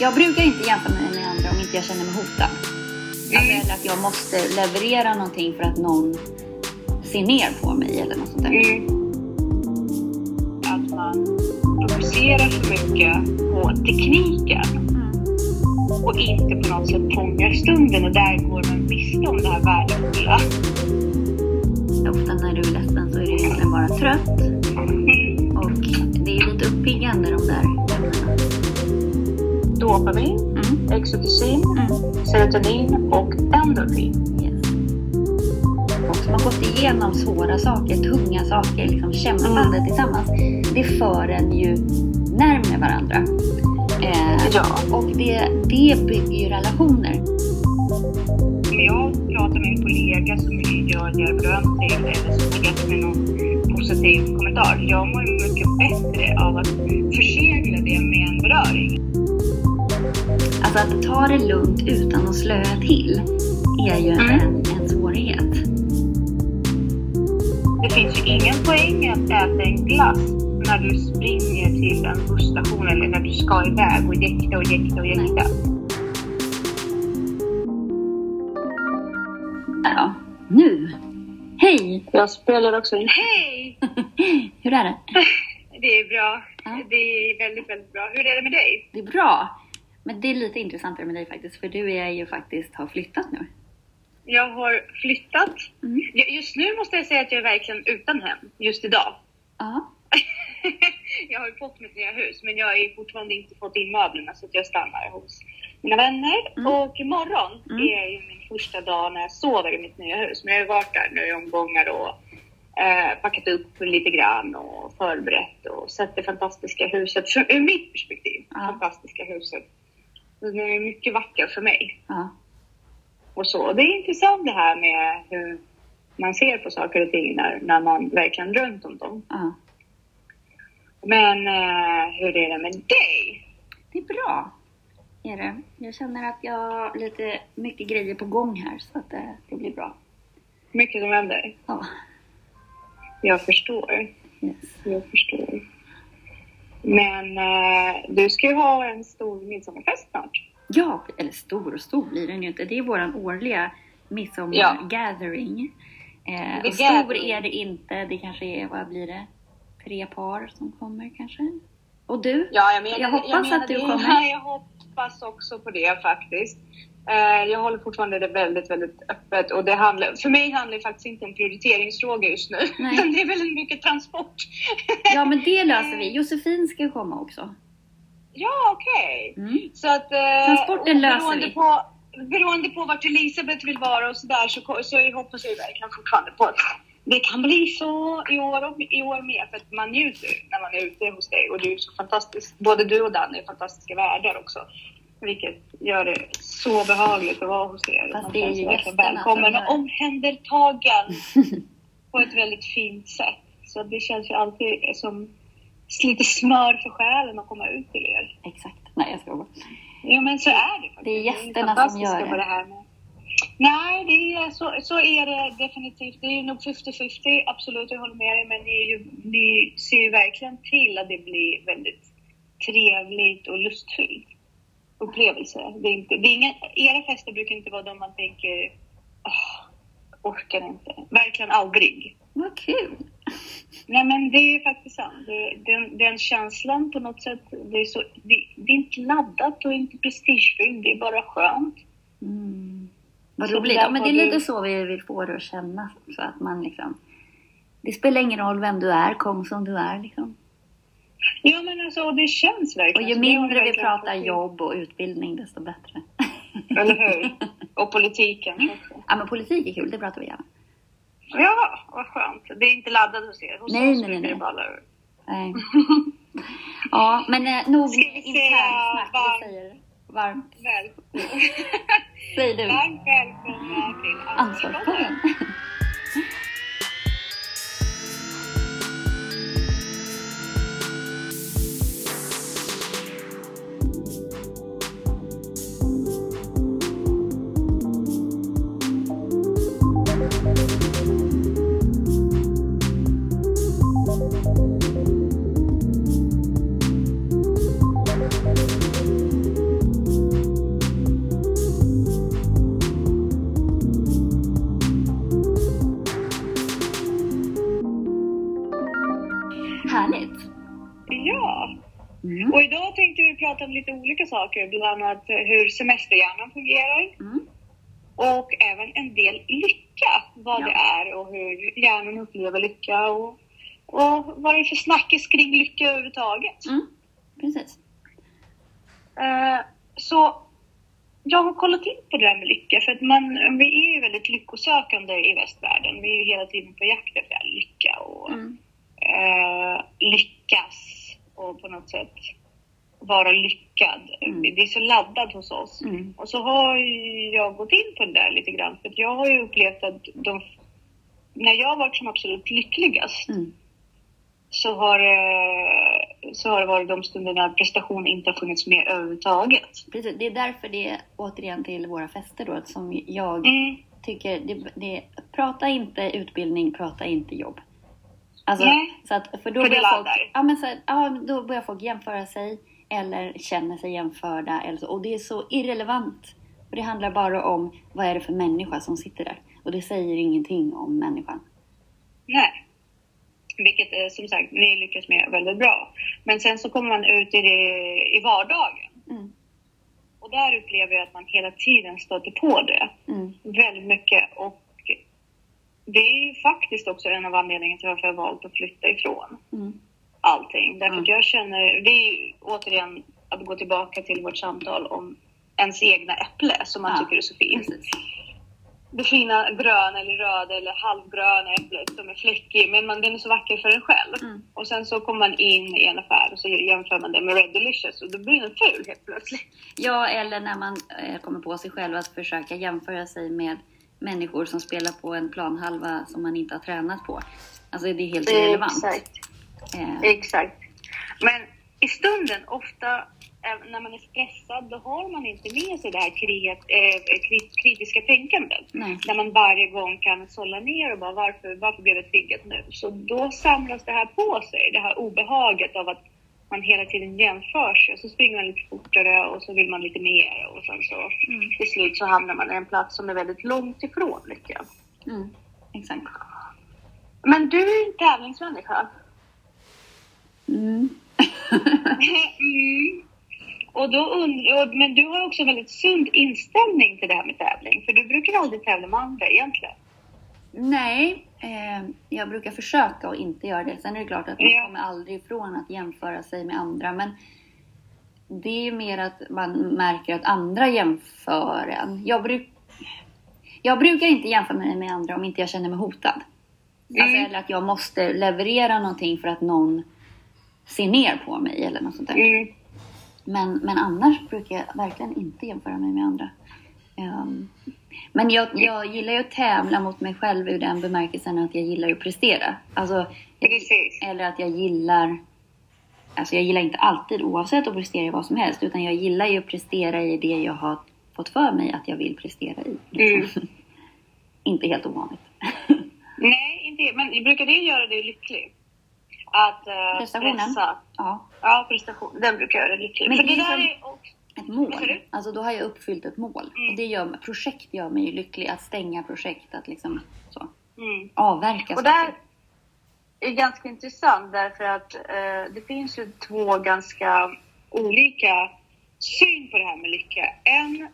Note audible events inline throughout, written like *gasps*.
Jag brukar inte jämföra mig med andra om inte jag känner mig hotad. Alltså, Mm. eller att jag måste leverera någonting för att någon ser ner på mig eller något sånt där. Mm. Att man fokuserar för mycket på tekniken Mm. och inte på något sätt fångar stunden och där går man miste om det här värdefulla. Ofta när du är ledsen så är du egentligen bara trött Dopamin, Mm. exoticin, Mm. serotonin och endorfin. Yes. Och som har gått igenom svåra saker, tunga saker, liksom kämpandet Mm. tillsammans. Det för en ju närmare varandra. Eh, Ja. och det, det bygger ju relationer. Om jag pratar med en kollega som gör ger beröm till eller som gett mig någon positiv kommentar. Jag mår mycket bättre av att försegla det med en beröring. Alltså att ta det lugnt utan att slöa till är ju Mm. en, en svårighet. Det finns ju ingen poäng att äta en glass när du springer till en busstation eller när du ska iväg och jäkta och jäkta och jäkta. Ja, nu! Hej! Jag spelar också in. Hej! *laughs* Hur är det? *laughs* Det är bra. Ja. Det är väldigt, väldigt bra. Hur är det med dig? Det är bra. Men det är lite intressantare med dig faktiskt, för du är ju faktiskt har flyttat nu. Jag har flyttat. Mm. Just nu måste jag säga att jag är verkligen utan hem. Just idag. Ja. *laughs* jag har ju fått mitt nya hus men jag har ju fortfarande inte fått in möblerna så att jag stannar hos mina vänner. Mm. Och imorgon Mm. är ju min första dag när jag sover i mitt nya hus. Men jag har ju varit där nu i omgångar och eh, packat upp lite grann och förberett och sett det fantastiska huset. För, ur mitt perspektiv, Ja. fantastiska huset. Så Det är mycket vackert för mig. ja. Och så. Det är intressant det här med hur man ser på saker och ting när, när man verkligen runt om dem. ja. Men eh, hur är det med dig? Det är bra. Är det. Jag känner att jag har lite mycket grejer på gång här så att det, det blir bra. Mycket som händer. Ja. Jag förstår. Yes. Jag förstår. Men eh, du ska ju ha en stor midsommarfest snart. Ja, eller stor och stor blir den ju inte. Det är våran årliga midsommargathering. Eh, The och stor är det inte. Det kanske är, vad blir det? Tre par som kommer kanske? Och du? Ja, jag, menar, Jag hoppas menar att du kommer. Ja, jag hoppas också på det faktiskt. Eh, jag håller fortfarande det väldigt, väldigt öppet och det handlar, för mig handlar det faktiskt inte om prioriteringsfråga just nu. Nej. Utan det är väldigt mycket transport. Ja, men det *laughs* löser vi. Josefin ska komma också. Ja, okej. Mm. Så att, eh, Transporten löser beroende vi. På, beroende på vart Elisabeth vill vara och sådär så, så hoppas jag verkligen fortfarande på att det kan bli så i år, och, i år med. För att man njuter när man är ute hos dig och du är så fantastisk. Både du och Danny är fantastiska värdar också. Vilket gör det så behagligt att vara hos er. Fast det är ju gästerna välkommen som och omhändertagen *laughs* på ett väldigt fint sätt. Så det känns ju alltid som lite smör för själen att komma ut till er. Exakt. Nej, jag ska bara. Jo men så är det faktiskt. Det är gästerna som fantastiska gör det. det här med. Nej, det är, så, så är det definitivt. Det är ju nog 50-50, absolut, jag håller med dig. Men ni, är ju, ni ser ju verkligen till att det blir väldigt trevligt och lustfyllt upplevelse. Det är inte, det är inga, era fester brukar inte vara de man tänker, åh, orkar inte. Verkligen aldrig. Vad kul! Nej men det är faktiskt sant. Det, den, den känslan på något sätt, det är, så, det, det är inte laddat och inte prestigefyllt, det är bara skönt. Mm. Vad roligt. Ja, men det är lite så vi vill få det att kännas. Så att man liksom... Det spelar ingen roll vem du är, kom som du är liksom. Ja men alltså det känns Och verkligen. ju. Det har mindre vi pratar jobb och utbildning, desto bättre. *laughs* Eller hur? Och politiken också. Ja, men politik är kul, det pratar vi gärna. Ja, vad skönt. Det är inte laddat hos er. Hos Nej, oss nej, nej, nej. ur. Nej. *laughs* Ja, men eh, nog internsnack. varmt- Vi säger varmt. Välkomna. *laughs* Säg du. Varmt välkomna till Ansvarspodden. Mm. Och idag tänkte vi prata om lite olika saker, bland annat hur semesterhjärnan fungerar Mm. och även en del lycka, vad Ja. det är och hur hjärnan upplever lycka och, och vad det är för snackis kring lycka överhuvudtaget. Mm. Precis. Eh, så jag har kollat in på det där med lycka för att man, vi är ju väldigt lyckosökande i västvärlden. Vi är ju hela tiden på jakt efter lycka och Mm. eh, lyckas och på något sätt vara lyckad. Mm. Det är så laddat hos oss. Mm. Och så har jag gått in på det där lite grann för jag har ju upplevt att de, när jag har varit som absolut lyckligast Mm. så har, eh, så har det varit de stunder när prestation inte har funnits med överhuvudtaget. Precis. Det är därför det är återigen till våra fester då som jag Mm. tycker, det, det, prata inte utbildning, prata inte jobb. Alltså, Nej, så att, för då för börjar folk, ja, men så, ja, då börjar folk jämföra sig eller känner sig jämförda. Eller så, och det är så irrelevant. För det handlar bara om vad är det för människa som sitter där. Och det säger ingenting om människan. Nej. Vilket eh, som sagt ni lyckas med väldigt bra. Men sen så kommer man ut i, det, i vardagen. Mm. Och där upplever jag att man hela tiden stöter på det. Mm. Väldigt mycket. Och det är faktiskt också en av anledningarna till varför jag valt att flytta ifrån Mm. allting. Därför Mm. att jag känner, det är ju återigen att gå tillbaka till vårt samtal om ens egna äpple som man tycker är så fint. Precis. Det fina gröna eller röda eller halvgröna äpplet som är fläckig men man, den är så vacker för en själv. Mm. Och sen så kommer man in i en affär och så jämför man det med Red Delicious och då blir den ful helt plötsligt. Ja, eller när man eh, kommer på sig själv att försöka jämföra sig med människor som spelar på en planhalva som man inte har tränat på. Alltså det är helt irrelevant. Exakt. Eh, Exakt. Men i stunden, ofta eh, när man är stressad, då har man inte med sig det här kriet, eh, kri- kritiska tänkandet. nej. Där man varje gång kan sålla ner och bara varför, varför blev jag triggat nu? Så då samlas det här på sig, det här obehaget av att man hela tiden jämför sig. Så springer man lite fortare och så vill man lite mer och sen så Mm. till slut så hamnar man i en plats som är väldigt långt ifrån lyckan. Mm. Exakt. Men du är en tävlingsmänniska. Mm. mm. Och då und- och, men du har också en väldigt sund inställning till det här med tävling. För du brukar aldrig tävla med andra egentligen. Nej, eh, jag brukar försöka att inte göra det. Sen är det klart att man kommer aldrig ifrån att jämföra sig med andra. Men det är ju mer att man märker att andra jämför en. Jag, bruk, jag brukar inte jämföra mig med andra om inte jag känner mig hotad. Alltså, Mm. eller att jag måste leverera någonting för att någon ser ner på mig eller något sånt där. Mm. Men, men annars brukar jag verkligen inte jämföra mig med andra. Ehm, men jag, jag gillar ju att tävla mot mig själv ur den bemärkelsen att jag gillar att prestera. Alltså, jag, eller att jag gillar... Alltså jag gillar inte alltid oavsett att prestera i vad som helst. Utan jag gillar ju att prestera i det jag har fått för mig att jag vill prestera i. Liksom. *laughs* inte helt ovanligt. *laughs* Nej, inte Men brukar det göra dig lycklig? Att uh, Prestationen? pressa? ja, Ja, prestation. Den brukar göra dig lycklig. Men För det det är där som- är också... ett mål. Alltså då har jag uppfyllt ett mål. Mm. Och det gör, projekt gör mig lycklig. Att stänga projekt, att liksom så. Mm. Avverka Och där är ganska intressant därför att eh, det finns ju två ganska olika syn på det här med lycka. En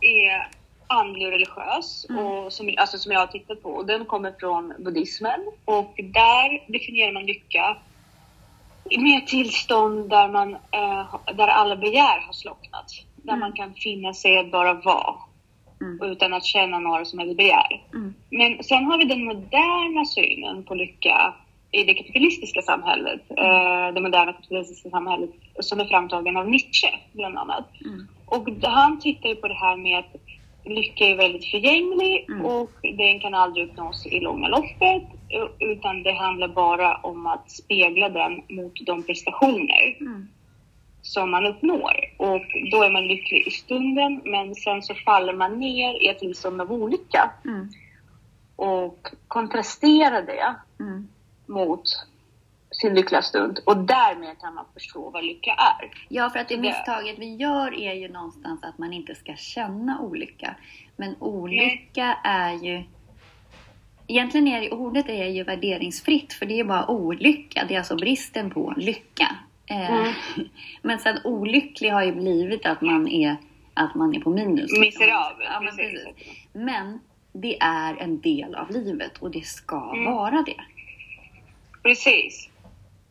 är andlig och religiös, Mm. och som, alltså som jag har tittat på. Och den kommer från buddhismen. Och där definierar man lycka ett tillstånd där, man, eh, där alla begär har slocknat. Där Mm. man kan finna sig att bara vara Mm. utan att känna några som helst begär. Mm. Men sen har vi den moderna synen på lycka i det kapitalistiska samhället. Eh, det moderna kapitalistiska samhället som är framtagen av Nietzsche bland annat. Mm. Och han tittar ju på det här med att lycka är väldigt förgänglig Mm. och den kan aldrig uppnås i långa loppet. Utan det handlar bara om att spegla den mot de prestationer Mm. som man uppnår. Och då är man lycklig i stunden men sen så faller man ner i ett tillstånd av olycka Mm. och kontrastera det Mm. mot sin lyckliga stund och därmed kan man förstå vad lycka är. Ja, för att det Det- misstaget vi gör är ju någonstans att man inte ska känna olycka. Men olycka är ju... Egentligen är det, ordet är ju värderingsfritt för det är bara olycka. Det är alltså bristen på lycka. Eh, Mm. *laughs* Men sen olycklig har ju blivit att man är, att man är på minus. Miserabel. Ja, men, precis. men det är en del av livet och det ska Mm. vara det. Precis.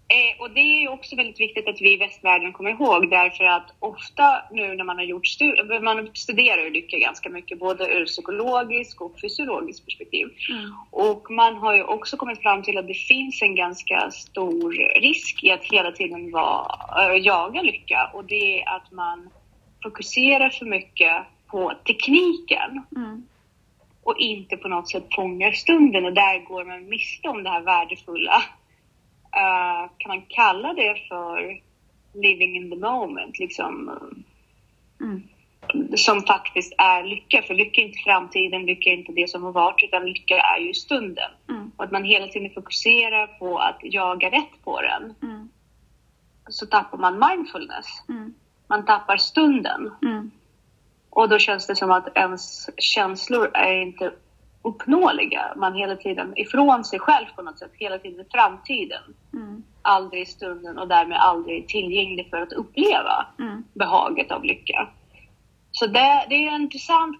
Eh, och det är också väldigt viktigt att vi i västvärlden kommer ihåg därför att ofta nu när man har gjort studier, man studerar lycka ganska mycket både ur psykologisk och fysiologisk perspektiv. Mm. Och man har ju också kommit fram till att det finns en ganska stor risk i att hela tiden vara, äh, jaga lycka och det är att man fokuserar för mycket på tekniken Mm. och inte på något sätt fångar stunden och där går man miste om det här värdefulla. Eh, kan man kalla det för living in the moment, liksom, Mm. som faktiskt är lycka. För lycka är inte framtiden, lycka är inte det som har varit, utan lycka är ju stunden. Mm. Och att man hela tiden fokuserar på att jaga rätt på den, Mm. så tappar man mindfulness. Mm. Man tappar stunden. Mm. Och då känns det som att ens känslor är inte uppnåeliga. Man hela tiden ifrån sig själv på något sätt, hela tiden i framtiden. Mm. Aldrig i stunden och därmed aldrig tillgänglig för att uppleva Mm. behaget av lycka. Så det, det är en intressant,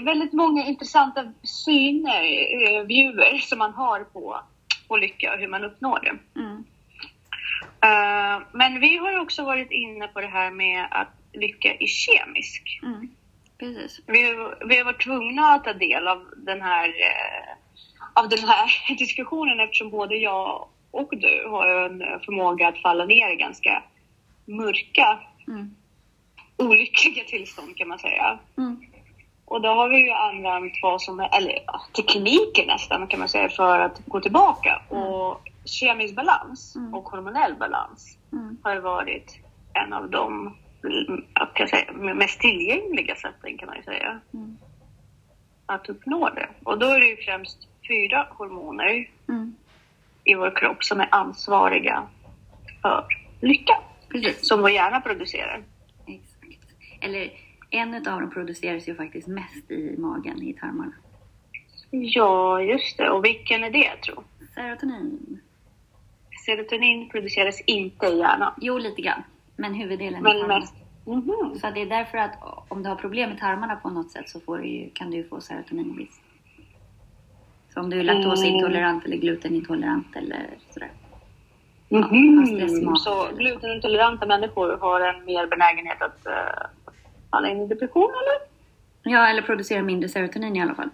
väldigt många intressanta syner, eh, viewer som man har på, på lycka och hur man uppnår det. Mm. Eh, men vi har också varit inne på det här med att lycka är kemisk. Mm. Precis. Vi, vi har varit tvungna att ta del av den här, eh, av den här *laughs* diskussionen eftersom både jag och du har en förmåga att falla ner i ganska mörka, Mm. olyckliga tillstånd kan man säga. Mm. Och då har vi ju använt vad som är, eller tekniker nästan kan man säga för att gå tillbaka. Och kemisk balans Mm. och hormonell balans Mm. har varit en av de mm, jag säga, mest tillgängliga sätten kan man ju säga Mm. att uppnå det. Och då är det ju främst fyra hormoner Mm. i vår kropp som är ansvariga för lycka, Precis. som vår hjärna producerar. Exakt. Eller en av dem produceras ju faktiskt mest i magen, i tarmarna. Ja, just det. Och vilken är det, tror Serotonin. Serotonin produceras inte i hjärnan. Jo, lite grann. Men huvuddelen Men tarmarna. Mest... Mhm. Så det är därför att om du har problem med tarmarna på något sätt så får du ju, kan du ju få serotoninbrist. Så om du är laktosintolerant eller glutenintolerant eller sådär. Mhm. Hastighetssmak. Så glutenintoleranta människor har en mer benägenhet att uh, falla in i depression, eller? Ja, eller producerar mindre serotonin i alla fall.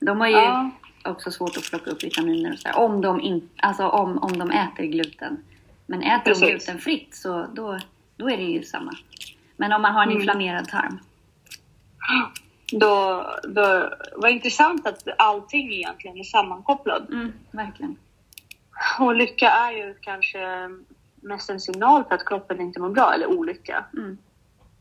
De har ju Ja. också svårt att plocka upp vitaminer och sådär. Om de, in, alltså om, om de äter gluten. Men äter de Precis. glutenfritt så då, då är det ju samma. Men om man har en Mm. inflammerad tarm. *gasps* Då, då, vad intressant att allting egentligen är sammankopplat. Mm, verkligen. Och lycka är ju kanske mest en signal på att kroppen inte mår bra, eller olycka. Mm.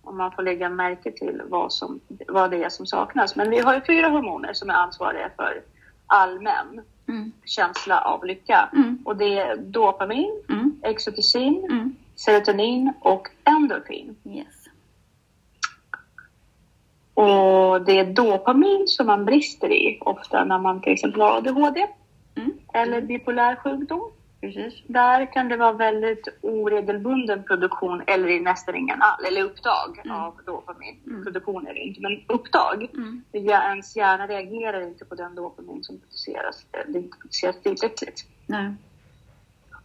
Om man får lägga märke till vad, som, vad det är som saknas. Men vi har ju fyra hormoner som är ansvariga för allmän Mm. känsla av lycka. Mm. Och det är dopamin, Mm. exoticin, Mm. serotonin och endorfin. Yes. Och det är dopamin som man brister i ofta när man till exempel har ADHD Mm. eller bipolär sjukdom. Precis. Där kan det vara väldigt oregelbunden produktion eller i nästan ingen all, eller upptag Mm. av dopamin. Mm. Produktion är det inte, men upptag. Mm. Ens hjärna reagerar inte på den dopamin som produceras. Det inte produceras tillräckligt. Nej.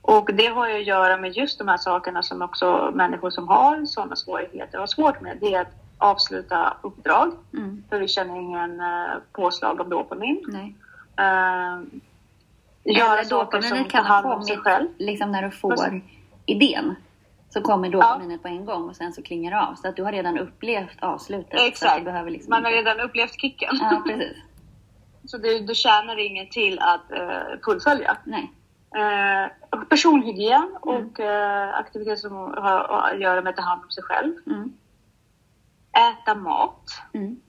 Och det har ju att göra med just de här sakerna som också människor som har sådana svårigheter har svårt med. Det är att avsluta uppdrag, Mm. för vi känner ingen eh, påslag av dopamin. Nej. Uh, Eller dopaminet kan ha hand om sig själv. kommit liksom när du får Precis. idén. Så kommer dopaminet på en gång och sen så klingar det av. Så att du har redan upplevt avslutet. Exakt. liksom Man har redan upplevt kicken. Ja, precis. *laughs* Så det, då tjänar det ingen till att uh, fullfölja. Nej. Och personhygien Mm. och eh, aktiviteter som har att göra med att ta hand om sig själv. Mm. Äta mat. Mm.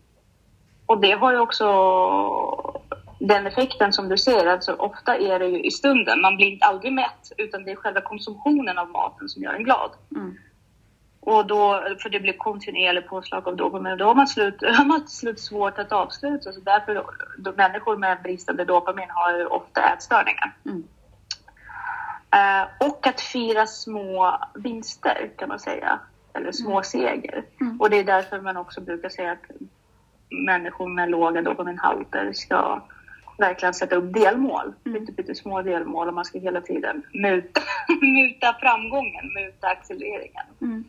Och det har ju också den effekten som du ser, alltså ofta är det ju i stunden, man blir inte aldrig mätt utan det är själva konsumtionen av maten som gör en glad. Mm. Och då, för det blir kontinuerlig påslag av dopamin, då har man, slut, *laughs* har man slut svårt att avsluta. Så därför, då, människor med bristande dopamin har ju ofta ätstörningar. Mm. Eh, och att fira små vinster kan man säga, eller små Mm. seger. Mm. Och det är därför man också brukar säga att människor med låga dopaminhalter ska verkligen sätta upp delmål. Mm. Lite pyttesmå delmål och man ska hela tiden muta, *laughs* muta framgången, muta accelereringen. Mm.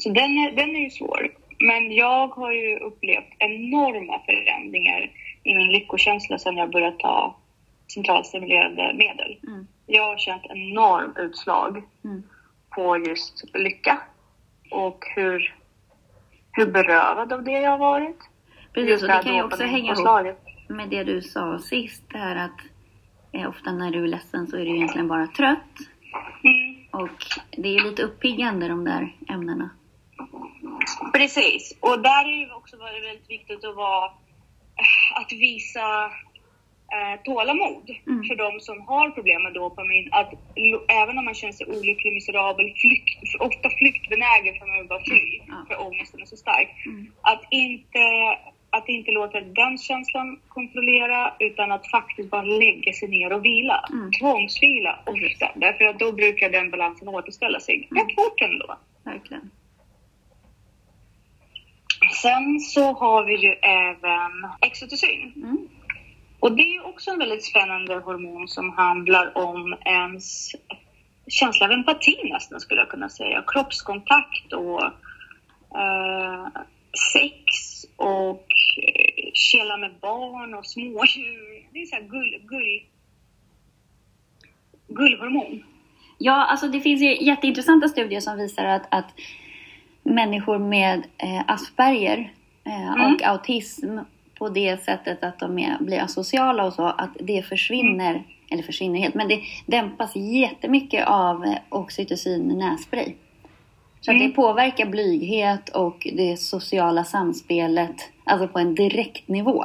Så den är, den är ju svår. Men jag har ju upplevt enorma förändringar i min lyckokänsla sedan jag började ta centralstimulerande medel. Mm. Jag har känt enorm utslag Mm. På just lycka och hur, hur berövad av det jag har varit. Precis, Just och det kan ju också hänga ihop med det du sa sist, det här att eh, ofta när du är ledsen så är du egentligen bara trött. Mm, Och det är lite uppiggande de där ämnena. precis, och där är det också väldigt viktigt att vara att visa eh, tålamod Mm. för de som har problem med dopamin. Att även om man känner sig olycklig, miserabel, flykt, ofta flyktbenägen för man vill bara fly, Ja. för ångesten är så stark. Mm. Att inte, att inte låta den känslan kontrollera utan att faktiskt bara lägga sig ner och vila. Mm. Tvångsvila ofta, därför att då brukar den balansen återställa sig Mm. rätt fort ändå. Verkligen. Sen så har vi ju även oxytocin. Mm. Och det är också en väldigt spännande hormon som handlar om ens känsla av empati nästan skulle jag kunna säga. Kroppskontakt och eh, sex och eh, kela med barn och smådjur. Det är så här gull, gull, gullhormon. Ja, alltså det finns ju jätteintressanta studier som visar att, att människor med eh, Asperger eh, Mm. och autism på det sättet att de är, blir asociala och så, att det försvinner, eller försvinner helt, men det dämpas jättemycket av oxytocin nässpray. Så Mm. det påverkar blyghet och det sociala samspelet, alltså på en direkt nivå.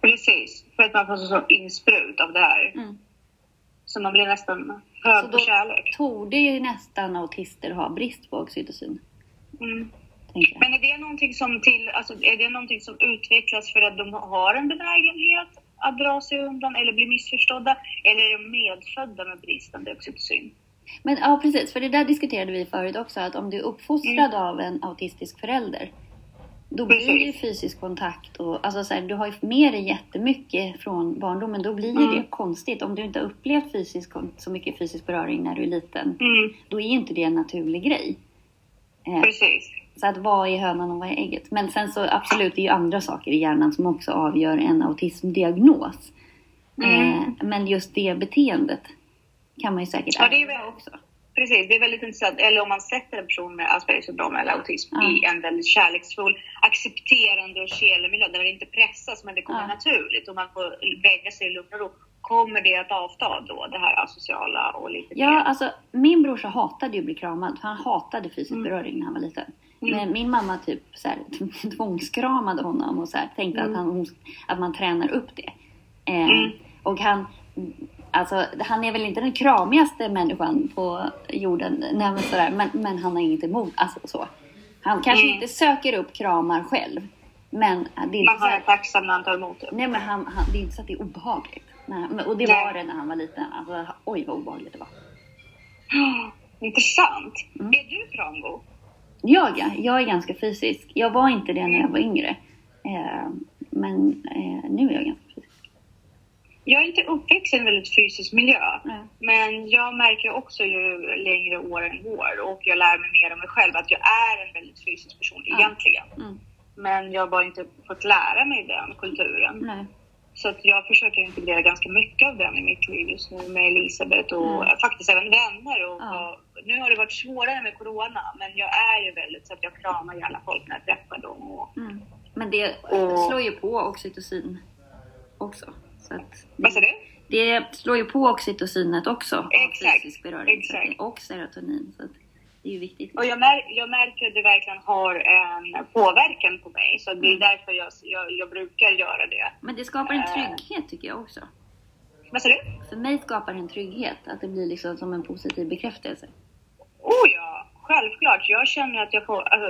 Precis, för att man får så insprut av det här. Mm. Så man blir nästan Så hög då- på kärlek. Torde ju nästan autister ha brist på oxytocin. Mm. Men är det någonting som till, alltså är det någonting som utvecklas för att de har en benägenhet att dra sig undan eller bli missförstådda? Eller är de medfödda med bristande oxytocin? Men ja, precis. För det där diskuterade vi förut också. Att om du är uppfostrad av en autistisk förälder. Då blir Precis. ju fysisk kontakt och alltså så här, du har ju med dig jättemycket från barndomen. Då blir Mm. det konstigt. Om du inte har upplevt fysisk, så mycket fysisk beröring när du är liten. Mm, Då är inte det en naturlig grej. Eh, precis. Så att vad är hönan och vad är ägget? Men sen så absolut, det är ju andra saker i hjärnan som också avgör en autismdiagnos. Mm. Eh, men just det beteendet kan man ju säkert Ja, det är väl- också. Precis, det är väldigt intressant. Eller om man sätter en person med Aspergers syndrom eller autism Ja. i en väldigt kärleksfull, accepterande och kelig miljö där det inte pressas men det kommer Ja. naturligt och man får lägga sig i lugn och ro. Kommer det att avta då, det här asociala och lite Ja, mer? alltså min brorsa hatade ju att bli kramad. Han hatade fysisk Mm. beröring när han var liten. Men min mamma typ så här, *laughs* tvångskramade honom och så här, tänkte Mm. att, han, att man tränar upp det. Eh, Mm. Och han, alltså, han är väl inte den kramigaste människan på jorden, nej, men, sådär, men, men han har inget emot. Alltså, så. Han kanske Mm. inte söker upp kramar själv. Men det är Man så en tacksam när han tar emot det. Nej men han, han, det är inte så att det är obehagligt. Nej, och det Nej. var det när han var liten. Alltså, oj vad obehagligt det var. *gasps* Intressant. Mm. Är du prango? Jag ja, jag är ganska fysisk. Jag var inte det när jag var yngre. Eh, men eh, nu är jag ganska fysisk. Jag är inte uppväxt i en väldigt fysisk miljö. Nej. Men jag märker också ju längre åren går och jag lär mig mer om mig själv att jag är en väldigt fysisk person egentligen. Mm, Men jag har bara inte fått lära mig den kulturen. nej. Så att jag försöker integrera ganska mycket av den i mitt liv just nu med Elisabeth och Mm. faktiskt även vänner. Och, Ja. och, nu har det varit svårare med Corona men jag är ju väldigt så att jag kramar gärna folk när jag träffar dem. Och, Mm. Men det Och- slår ju på oxytocin också. Så att vad sa du? det slår ju på oxytocinet också av Exakt, beröring. Att exakt. Och serotonin. Så att det är ju viktigt. Och jag, mär, jag märker att det verkligen har en påverkan på mig. Så det är Mm. därför jag, jag, jag brukar göra det. Men det skapar en Eh. trygghet tycker jag också. Vad sa du? För mig skapar det en trygghet. Att det blir liksom som en positiv bekräftelse. Oh ja, självklart. Jag känner att jag får, alltså,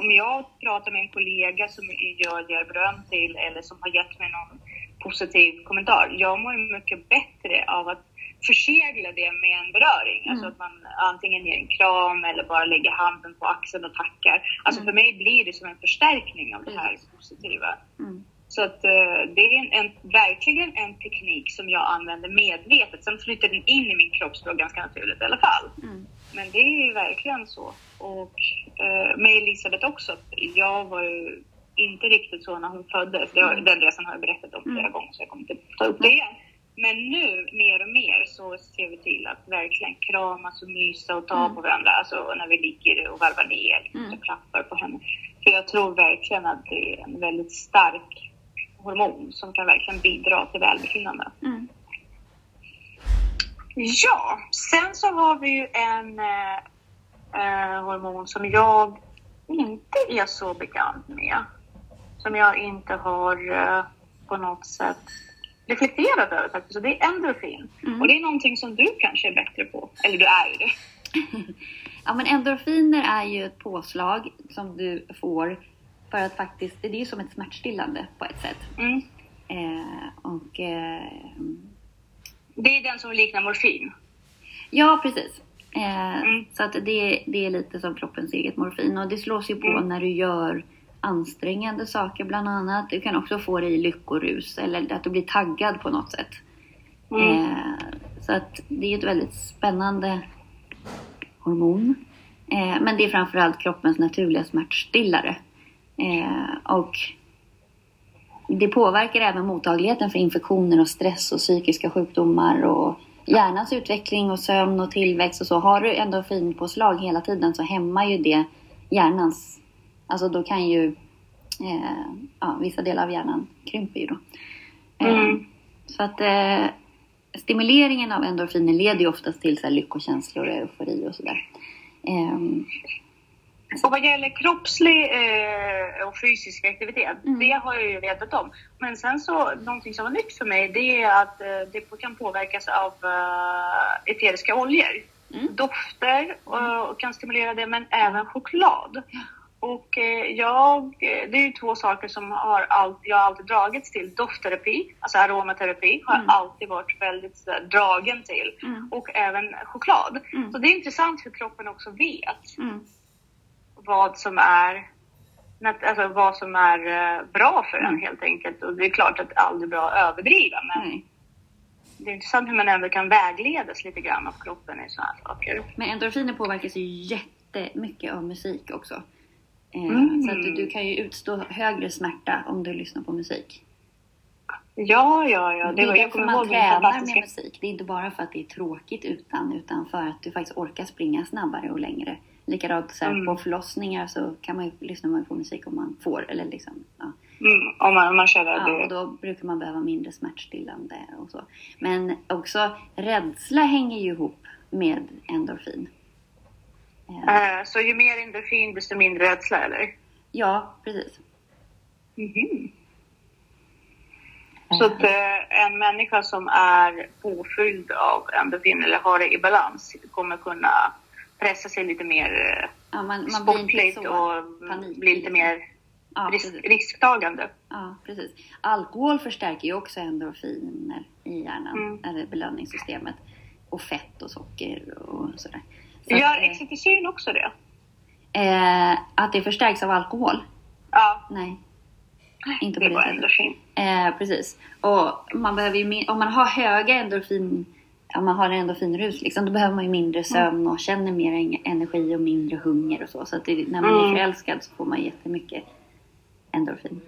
om jag pratar med en kollega som jag ger beröm till eller som har gett mig någon positiv kommentar. Jag mår mycket bättre av att försegla det med en beröring. Alltså Mm. att man antingen ger en kram eller bara lägger handen på axeln och tackar. Alltså Mm. för mig blir det som en förstärkning av det här positiva. Mm. Så att eh, det är en, en, verkligen en teknik som jag använder medvetet. Sen flyter den in i min kroppsspråk ganska naturligt i alla fall. Mm. Men det är ju verkligen så. Och eh, med Elisabeth också. Jag var ju inte riktigt så när hon föddes. Mm. Den resan har jag berättat om flera Mm. gånger så jag kommer inte ta upp det igen. Men nu mer och mer så ser vi till att verkligen kramas och mysa och ta Mm. på varandra. Alltså när vi ligger och varvar ner Mm. och klappar på henne. För jag tror verkligen att det är en väldigt stark hormon som kan verkligen bidra till välbefinnande. Mm. Ja, sen så har vi ju en eh, eh, hormon som jag inte är så bekant med. Som jag inte har eh, på något sätt reflekterat över faktiskt. Och det är endorfin. Mm. Och det är någonting som du kanske är bättre på. Eller du är ju det. *laughs* Ja men endorfiner är ju ett påslag som du får för att faktiskt, det är ju som ett smärtstillande på ett sätt. Mm. Eh, och eh, Det är den som liknar morfin. ja precis. Eh, Mm. Så att det, det är lite som kroppens eget morfin och det slås ju på Mm. när du gör ansträngande saker bland annat. Du kan också få det i lyckorus eller att du blir taggad på något sätt. Mm. Eh, så att det är ett väldigt spännande hormon. Eh, men det är framförallt kroppens naturliga smärtstillare. Eh, och det påverkar även mottagligheten för infektioner och stress och psykiska sjukdomar och hjärnans utveckling och sömn och tillväxt och så. Har du endorfinpåslag hela tiden så hämmar ju det hjärnans... Alltså då kan ju eh, ja, vissa delar av hjärnan krymper ju då. Eh, Mm. Så att eh, stimuleringen av endorfiner leder ju oftast till så här, lyckokänslor och eufori och sådär. Ehm, Och vad gäller kroppslig eh, och fysisk aktivitet, Mm. det har jag ju vetat om. Men sen så, någonting som var nytt för mig, det är att eh, det kan påverkas av eh, eteriska oljor. Mm. Dofter eh, och kan stimulera det, men även choklad. Och eh, jag, eh, det är ju två saker som har allt, jag har alltid dragits till. Doftterapi, alltså aromaterapi, har Mm. jag alltid varit väldigt där, dragen till. Mm. Och även choklad. Mm. Så det är intressant hur kroppen också vet mm, vad som är Alltså vad som är eh, bra för en Mm. helt enkelt. Och det är klart att det är aldrig bra att överdriva men det är intressant hur man ändå kan vägledas lite grann av kroppen i sådana här saker. Men endorfiner påverkas ju jättemycket av musik också. Mm. Så att du, du kan ju utstå högre smärta om du lyssnar på musik. Ja, ja, ja. Det är var, jag därför man tränar fantastiska... med musik. Det är inte bara för att det är tråkigt utan, utan för att du faktiskt orkar springa snabbare och längre. Likadant så här, Mm. på förlossningar så kan man ju, ju på musik om man får. Eller liksom, ja. Mm, om, man, om man känner Ja, och det. då brukar man behöva mindre smärtstillande och så. Men också rädsla hänger ju ihop med endorfin. Eh, Eh, så ju mer endorfin desto mindre rädsla eller? Ja, precis. Mhm. Så att eh, en människa som är påfylld av endorfin eller har det i balans kommer kunna pressa sig lite mer eh, Ja, man, man inte sportligt och panik. blir lite mer ja, risk, risktagande. ja, precis. Alkohol förstärker ju också endorfiner i hjärnan, Mm. eller belöningssystemet. Och fett och socker och sådär. Gör eh, exciticin också det? eh, att det förstärks av alkohol? Ja, Nej. Inte det var sättet. endorfin. Eh, precis. Och man behöver ju, om man har höga endorfin, om man har en endorfinrus, liksom, då behöver man ju mindre sömn och känner mer en- energi och mindre hunger och så. Så det, när man är Mm. förälskad så får man jättemycket endorfin.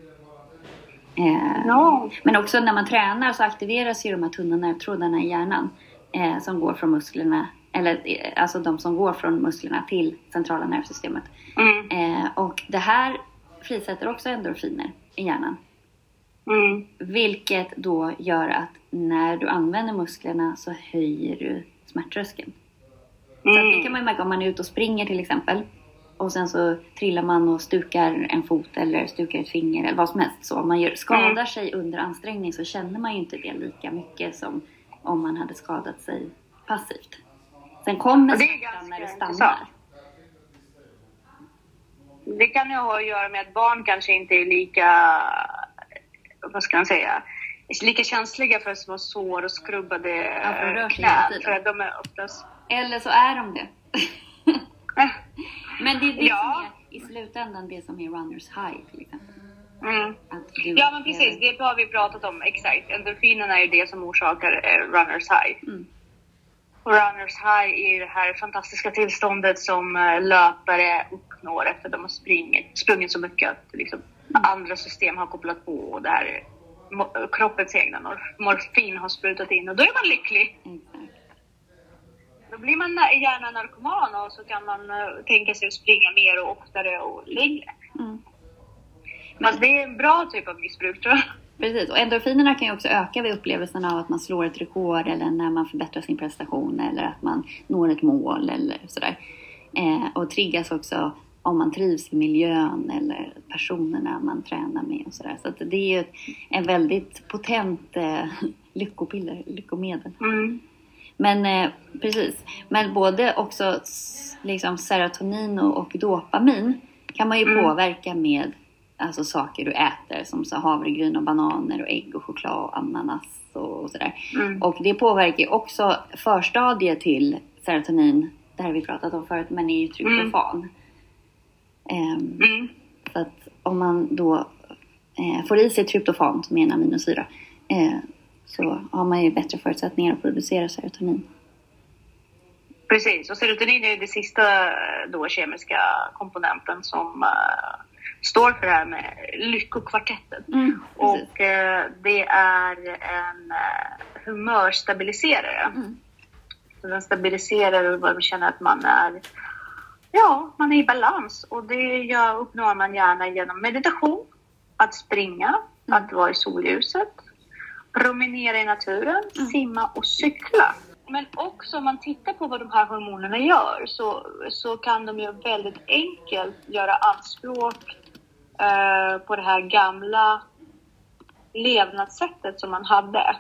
Eh, Ja. Men också när man tränar så aktiveras ju de här tunna nervtrådarna i hjärnan eh, som går från musklerna, eller eh, alltså de som går från musklerna till centrala nervsystemet. Mm. Eh, och det här frisätter också endorfiner i hjärnan. Mm. Vilket då gör att när du använder musklerna så höjer du smärttröskeln. Så att det kan Mm. man ju märka om man är ute och springer till exempel. Och sen så trillar man och stukar en fot eller stukar ett finger eller vad som helst. Så om man gör, skadar Mm. sig under ansträngning så känner man ju inte det lika mycket som om man hade skadat sig passivt. Sen kommer smärtan när det stannar. Det kan ju ha att göra med att barn kanske inte är lika, vad ska man säga, lika känsliga för små sår och skrubbade Ja, för knän. För att de är oftast... Eller så är de det. Men det är det Ja. som är i slutändan det som är runners high till exempel. Mm. Du Ja men precis, det har vi pratat om exakt. Endorfinerna är det som orsakar eh, runners high. Mm. Runners high är det här fantastiska tillståndet som eh, löpare uppnår efter att de har springit, sprungit så mycket att liksom, andra system har kopplat på och där mo- kroppens egna mor- morfin har sprutat in och då är man lycklig. Exakt. Då blir man na- gärna narkoman och så kan man eh, tänka sig att springa mer och oftare och längre. Mm. Men det är en bra typ av missbruk tror jag. Precis, och endorfinerna kan ju också öka vid upplevelsen av att man slår ett rekord eller när man förbättrar sin prestation eller att man når ett mål eller sådär. Eh, och triggas också om man trivs i miljön eller personerna man tränar med och sådär. Så att det är ju ett, en väldigt potent eh, lyckopiller, lyckomedel. Mm. Men eh, precis, men både också liksom serotonin och, och dopamin kan man ju Mm. påverka med alltså saker du äter som så havregryn och bananer och ägg och choklad och ananas och, och sådär. Mm. Och det påverkar ju också förstadiet till serotonin, det här har vi pratat om förut, men är ju tryptofan. Ehm, Mm. så att om man då eh, får i sig tryptofan som är en aminosyra eh, så har man ju bättre förutsättningar att producera serotonin. Precis, och serotonin är det sista eh, då kemiska komponenten som eh, står för det här med lyckokvartetten. Mm. Och eh, det är en uh, humörstabiliserare. Mm. Så den stabiliserar och man känner att man är, ja, man är i balans. Och det gör, uppnår man gärna genom meditation, att springa, Mm. att vara i solljuset, promenera i naturen, Mm. simma och cykla. Men också om man tittar på vad de här hormonerna gör så, så kan de ju väldigt enkelt göra anspråk eh, på det här gamla levnadssättet som man hade.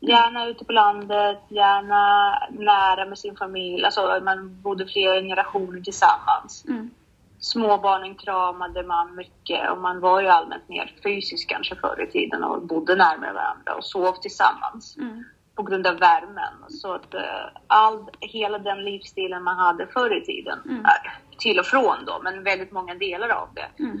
Gärna ute på landet, gärna nära med sin familj. Alltså man bodde flera generationer tillsammans. Mm. Småbarnen kramade man mycket och man var ju allmänt mer fysisk kanske förr i tiden och bodde närmare varandra och sov tillsammans Mm. på grund av värmen. Så att eh, all, hela den livsstilen man hade förr i tiden, Mm. till och från då, men väldigt många delar av det Mm.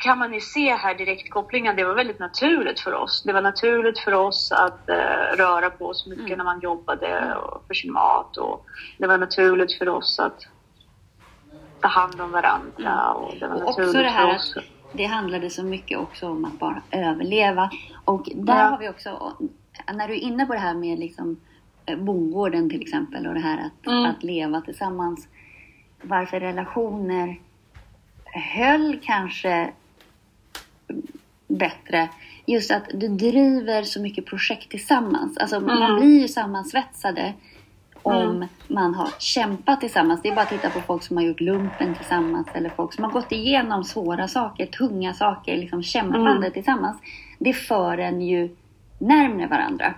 Kan man ju se här direkt kopplingen. Det var väldigt naturligt för oss. Det var naturligt för oss att eh, röra på oss mycket Mm. när man jobbade och för sin mat. Och det var naturligt för oss att ta hand om varandra. Och det var Och också naturligt det här för att oss. det handlade så mycket också om att bara överleva. Och där Ja. har vi också, när du är inne på det här med liksom eh, bondgården till exempel och det här att, Mm. att leva tillsammans. Varför relationer höll kanske bättre. Just att du driver så mycket projekt tillsammans. Alltså man Mm. blir ju sammansvetsade om Mm. man har kämpat tillsammans. Det är bara att titta på folk som har gjort lumpen tillsammans eller folk som har gått igenom svåra saker, tunga saker, liksom kämpande Mm. tillsammans. Det för en ju närmare varandra.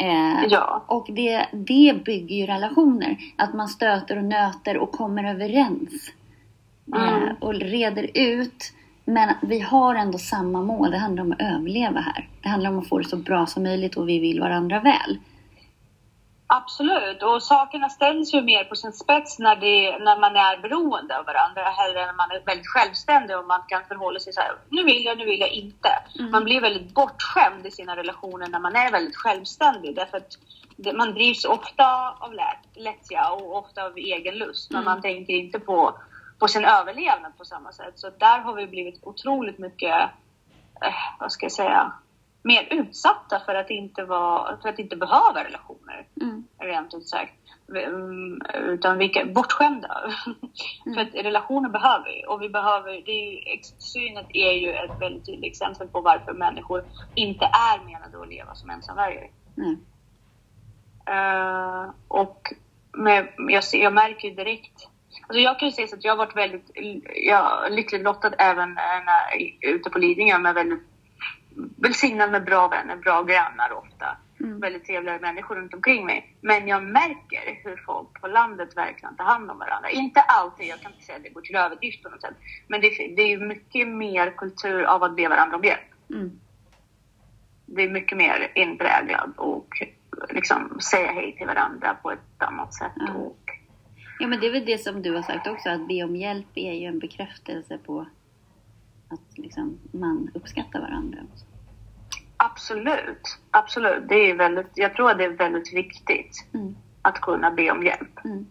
Eh, Ja. Och det, det bygger ju relationer. Att man stöter och nöter och kommer överens. Eh, Mm. och reder ut. Men vi har ändå samma mål. Det handlar om att överleva här. Det handlar om att få det så bra som möjligt och vi vill varandra väl. Absolut, och sakerna ställs ju mer på sin spets när, det, när man är beroende av varandra hellre än när man är väldigt självständig och man kan förhålla sig så här, nu vill jag, nu vill jag inte. Mm. Man blir väldigt bortskämd i sina relationer när man är väldigt självständig därför att det, man drivs ofta av lät, lättja och ofta av egen lust men Mm. man tänker inte på, på sin överlevnad på samma sätt. Så där har vi blivit otroligt mycket, eh, vad ska jag säga, mer utsatta för att inte, vara, för att inte behöva relationer Mm. rent ut sagt. Mm, Utan vilka, bortskämda. *laughs* För att relationer behöver vi. Och vi behöver, det är ju, synet är ju ett väldigt tydligt exempel på varför människor inte är menade att leva som ensamvargar. Nej. Eh, och med, jag, ser, jag märker ju direkt Alltså jag kan ju säga så att jag har varit väldigt jag, lyckligt lottad även eh, när, ute på Lidingö med väldigt välsignad med bra vänner, bra grannar ofta. Mm. väldigt trevliga människor runt omkring mig. Men jag märker hur folk på landet verkligen tar hand om varandra. Inte alltid, jag kan inte säga att det går till överdrift på något sätt. Men det, det är ju mycket mer kultur av att be varandra om hjälp. Mm. Det är mycket mer inpräglad och liksom säga hej till varandra på ett annat sätt. Ja. Och, Ja men det är väl det som du har sagt också, att be om hjälp är ju en bekräftelse på att liksom, man uppskattar varandra. absolut, absolut. Det är väldigt, jag tror att det är väldigt viktigt Mm. att kunna be om hjälp. Mm.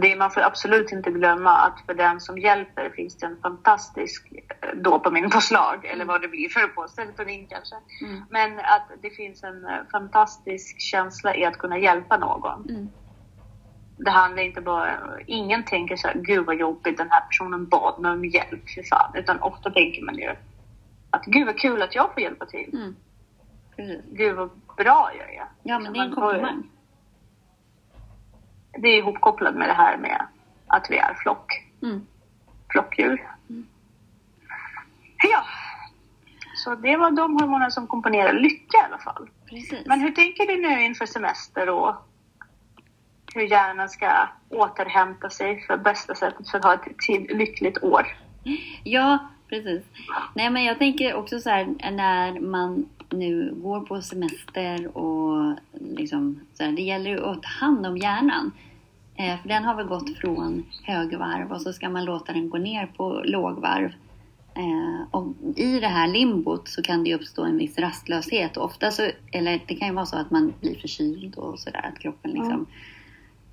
Det, man får absolut inte glömma att för den som hjälper finns det en fantastisk eh, dopaminpåslag, eller vad det blir för på serotonin kanske. Mm. Men att det finns en eh, fantastisk känsla i att kunna hjälpa någon. Mm. Det handlar inte bara, ingen tänker så här, gud vad jobbigt den här personen bad mig om hjälp, för fan. Utan ofta tänker man ju att gud vad kul att jag får hjälpa till. Mm. Precis. Gud vad bra jag är. Ja men det är en komplimang. Det är ihopkopplat med det här med att vi är flock. Mm. flockdjur. Mm. Ja, så det var de hormoner som komponerar lycka i alla fall. Precis. Men hur tänker du nu inför semester och hur hjärnan ska återhämta sig för bästa sättet för att ha ett tid, lyckligt år? Ja, precis. Nej, men jag tänker också så här när man nu går på semester och liksom så här, det gäller ju att ta hand om hjärnan. Eh, för den har väl gått från högvarv och så ska man låta den gå ner på lågvarv. Eh, och i det här limbot så kan det uppstå en viss rastlöshet. Ofta så, eller det kan ju vara så att man blir förkyld och sådär, att kroppen liksom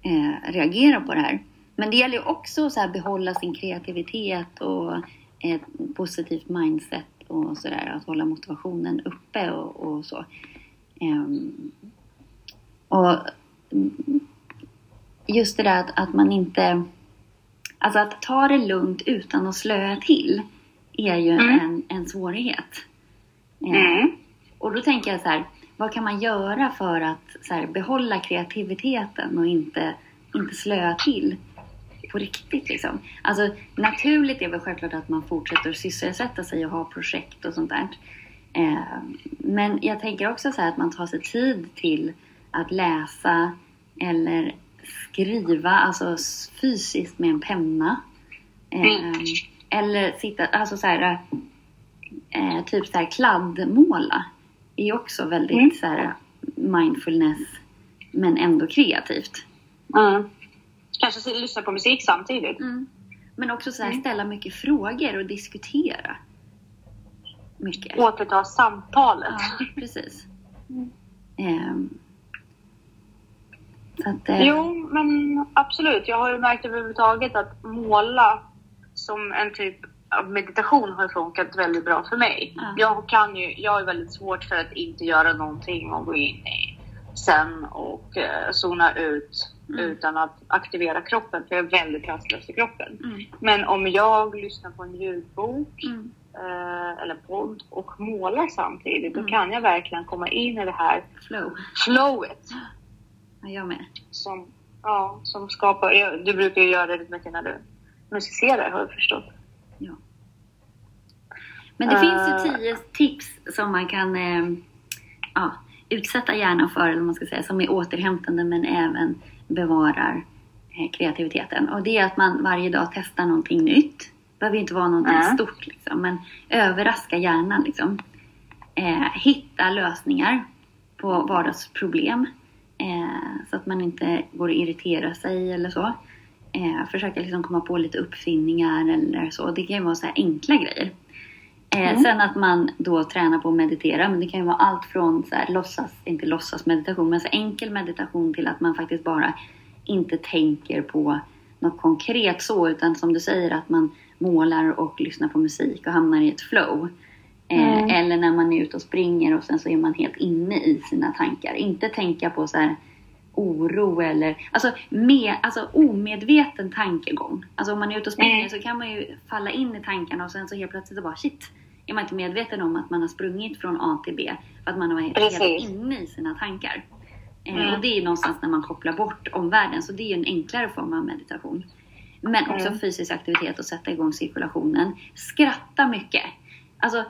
eh, reagerar på det här. Men det gäller också att behålla sin kreativitet och ett positivt mindset och sådär. Att hålla motivationen uppe och, och så. Ehm, och just det där att, att man inte... Alltså att ta det lugnt utan att slöa till är ju Mm. en, en svårighet. Mm. och då tänker jag så här, vad kan man göra för att här, behålla kreativiteten och inte, inte slöa till på riktigt liksom? Alltså naturligt är väl självklart att man fortsätter att sysselsätta sig och ha projekt och sånt där. Eh, men jag tänker också så här att man tar sig tid till att läsa eller skriva, alltså fysiskt med en penna. Eh, Mm. Eller sitta, alltså så här, eh, typ så här kladdmåla är också väldigt Mm. så här mindfulness men ändå kreativt. Mm. Kanske lyssna på musik samtidigt. Men också så här Mm. ställa mycket frågor och diskutera mycket. Återta samtalet. Ja, *laughs* precis. Mm. Så att, eh, Jo, men absolut. Jag har ju märkt överhuvudtaget att måla som en typ meditation har funkat väldigt bra för mig. Ja. Jag kan ju, jag har väldigt svårt för att inte göra någonting och gå in i sen och eh, zona ut Mm. utan att aktivera kroppen för jag är väldigt rastlös i kroppen. Mm, Men om jag lyssnar på en ljudbok mm, eh, eller podd och målar samtidigt Mm. då kan jag verkligen komma in i det här flow. flowet Ja, jag med. som, ja, som skapar... Du brukar ju göra det mycket när du musicerar har jag förstått. Ja. Men det finns Eh. ju tio tips som man kan eh, ja, utsätta hjärnan för, eller man ska säga, som är återhämtande men även bevarar eh, kreativiteten. Och det är att man varje dag testar någonting nytt. Det behöver inte vara någonting Mm. stort liksom, men överraska hjärnan liksom. Eh, hitta lösningar på vardagsproblem. Eh, så att man inte går och irriterar sig eller så. Eh, försöka liksom komma på lite uppfinningar eller så. Det kan ju vara så här enkla grejer. Eh, Mm. Sen att man då tränar på att meditera. Men det kan ju vara allt från så här, låtsas, inte låtsas meditation, men så enkel meditation till att man faktiskt bara inte tänker på något konkret så. Utan som du säger att man målar och lyssnar på musik och hamnar i ett flow. Eh, Mm. Eller när man är ute och springer och sen så är man helt inne i sina tankar. Inte tänka på så här oro eller alltså, med, alltså omedveten tankegång. Alltså om man är ute och springer Mm. så kan man ju falla in i tankarna och sen så helt plötsligt så bara shit. Är man inte medveten om att man har sprungit från A till B för att man har varit helt Precis. inne i sina tankar. Eh, Mm. Och det är någonstans när man kopplar bort omvärlden så det är ju en enklare form av meditation. Men också Mm. fysisk aktivitet och sätta igång cirkulationen. Skratta mycket. Alltså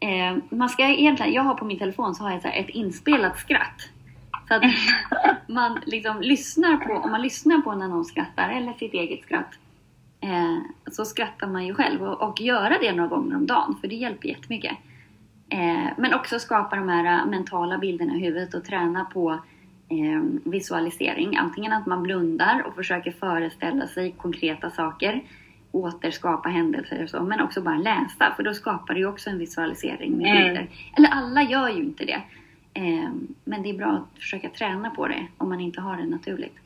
Eh, man ska egentligen, jag har på min telefon så har jag så ett inspelat skratt. Så att *laughs* man liksom lyssnar på, om man lyssnar på när någon skrattar eller sitt eget skratt eh, så skrattar man ju själv och, och göra det några gånger om dagen för det hjälper jättemycket. Eh, men också skapa de här eh, mentala bilderna i huvudet och träna på eh, visualisering. Antingen att man blundar och försöker föreställa sig konkreta saker, återskapa händelser och så, men också bara läsa för då skapar det ju också en visualisering med Mm. bilder. Eller alla gör ju inte det. Eh, men det är bra att försöka träna på det om man inte har det naturligt.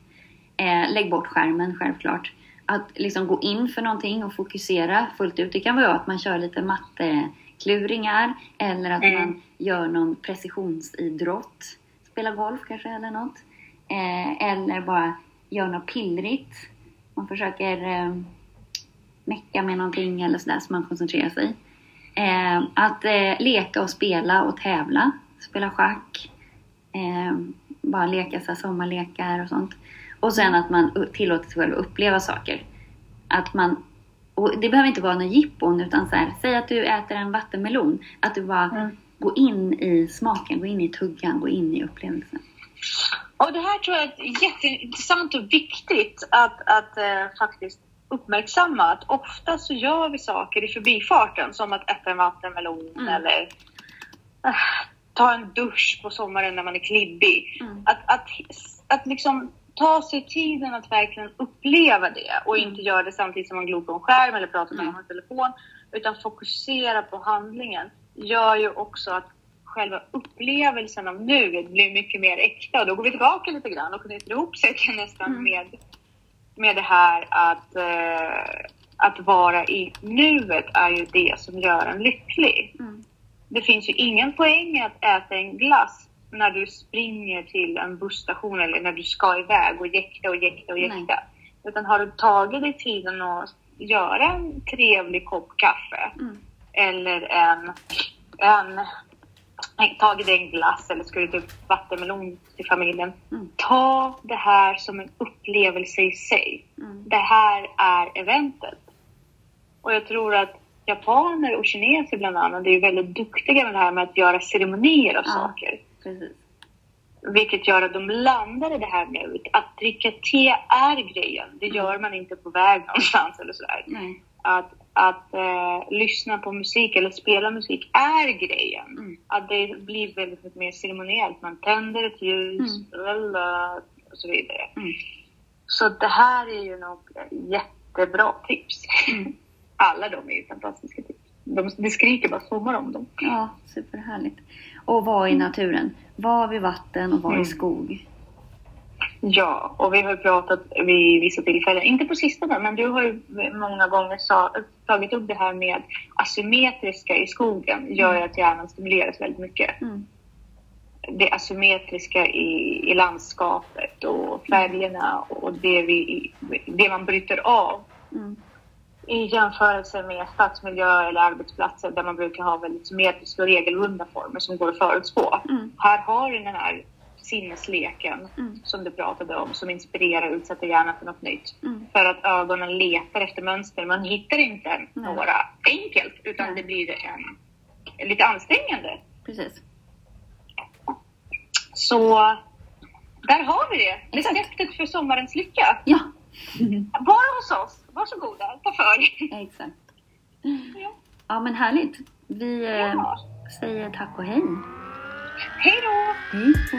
Eh, lägg bort skärmen självklart. Att liksom gå in för någonting och fokusera fullt ut. Det kan vara att man kör lite mattekluringar eller att Mm. man gör någon precisionsidrott. Spela golf kanske eller något. Eh, eller bara gör något pillrigt. Man försöker eh, mecka med någonting eller sådär så man koncentrerar sig. Att eh, leka och spela och tävla. Spela schack. Eh, bara leka så sommarlekar och sånt. Och sen att man tillåter sig själv att uppleva saker. Att man, och det behöver inte vara någon jippon utan så här, säg att du äter en vattenmelon. Att du bara Mm. går in i smaken, går in i tuggan, går in i upplevelsen. Och det här tror jag är jätteintressant och viktigt att, att eh, faktiskt uppmärksamma. Att ofta så gör vi saker i förbifarten som att äta en vattenmelon Mm. eller eh, ta en dusch på sommaren när man är klibbig. Mm. Att, att, att liksom ta sig tiden att verkligen uppleva det och Mm. inte göra det samtidigt som man glor på en skärm eller pratar med Mm. någon telefon. Utan fokusera på handlingen gör ju också att själva upplevelsen av nuet blir mycket mer äkta. Och då går vi tillbaka lite grann och knyter ihop säcken nästan Mm. med, med det här att, eh, att vara i nuet är ju det som gör en lycklig. Mm. Det finns ju ingen poäng att äta en glass när du springer till en busstation eller när du ska iväg och jäkta och jäkta och jäkta. Nej. Utan har du tagit dig tiden att göra en trevlig kopp kaffe Mm. eller en, en tagit dig en glass eller skurit upp vattenmelon till familjen. Mm. Ta det här som en upplevelse i sig. Mm. Det här är eventet. Och jag tror att japaner och kineser bland annat är ju väldigt duktiga med det här med att göra ceremonier av Ja. saker. Precis. Vilket gör att de landar i det här nu. Att dricka te är grejen. Det gör man inte på väg någonstans eller sådär. Nej. Att, att eh, lyssna på musik eller spela musik är grejen. Mm. Att det blir väldigt mycket mer ceremoniellt. Man tänder ett ljus lalala, och så vidare. Mm. Så det här är ju nog jättebra tips. *laughs* Mm. Alla de är ju fantastiska. De, det skriker bara sommar om dem. Ja, superhärligt. Och vara i naturen. Var vid vatten och vara Mm. i skog. Ja, och vi har pratat vid vissa tillfällen, inte på sistone, men du har ju många gånger sa, tagit upp det här med asymmetriska i skogen gör ju att hjärnan stimuleras väldigt mycket. Mm. Det asymmetriska i, i landskapet och färgerna och det, vi, det man bryter av Mm. I jämförelse med stadsmiljö eller arbetsplatser där man brukar ha väldigt symmetriska och regelbundna former som går att förutspå. Mm. Här har du den här sinnesleken Mm. som du pratade om som inspirerar och utsätter hjärnan för något nytt. Mm. För att ögonen letar efter mönster. Man hittar inte några enkelt utan Nej. det blir en, lite ansträngande. Precis. Så där har vi det. Receptet för sommarens lycka. Ja, Bara hos oss. Varsågoda, ta för. exakt. Ja. Ja, men härligt. Vi eh, Ja. säger tack och hej. Hej då! Hej då!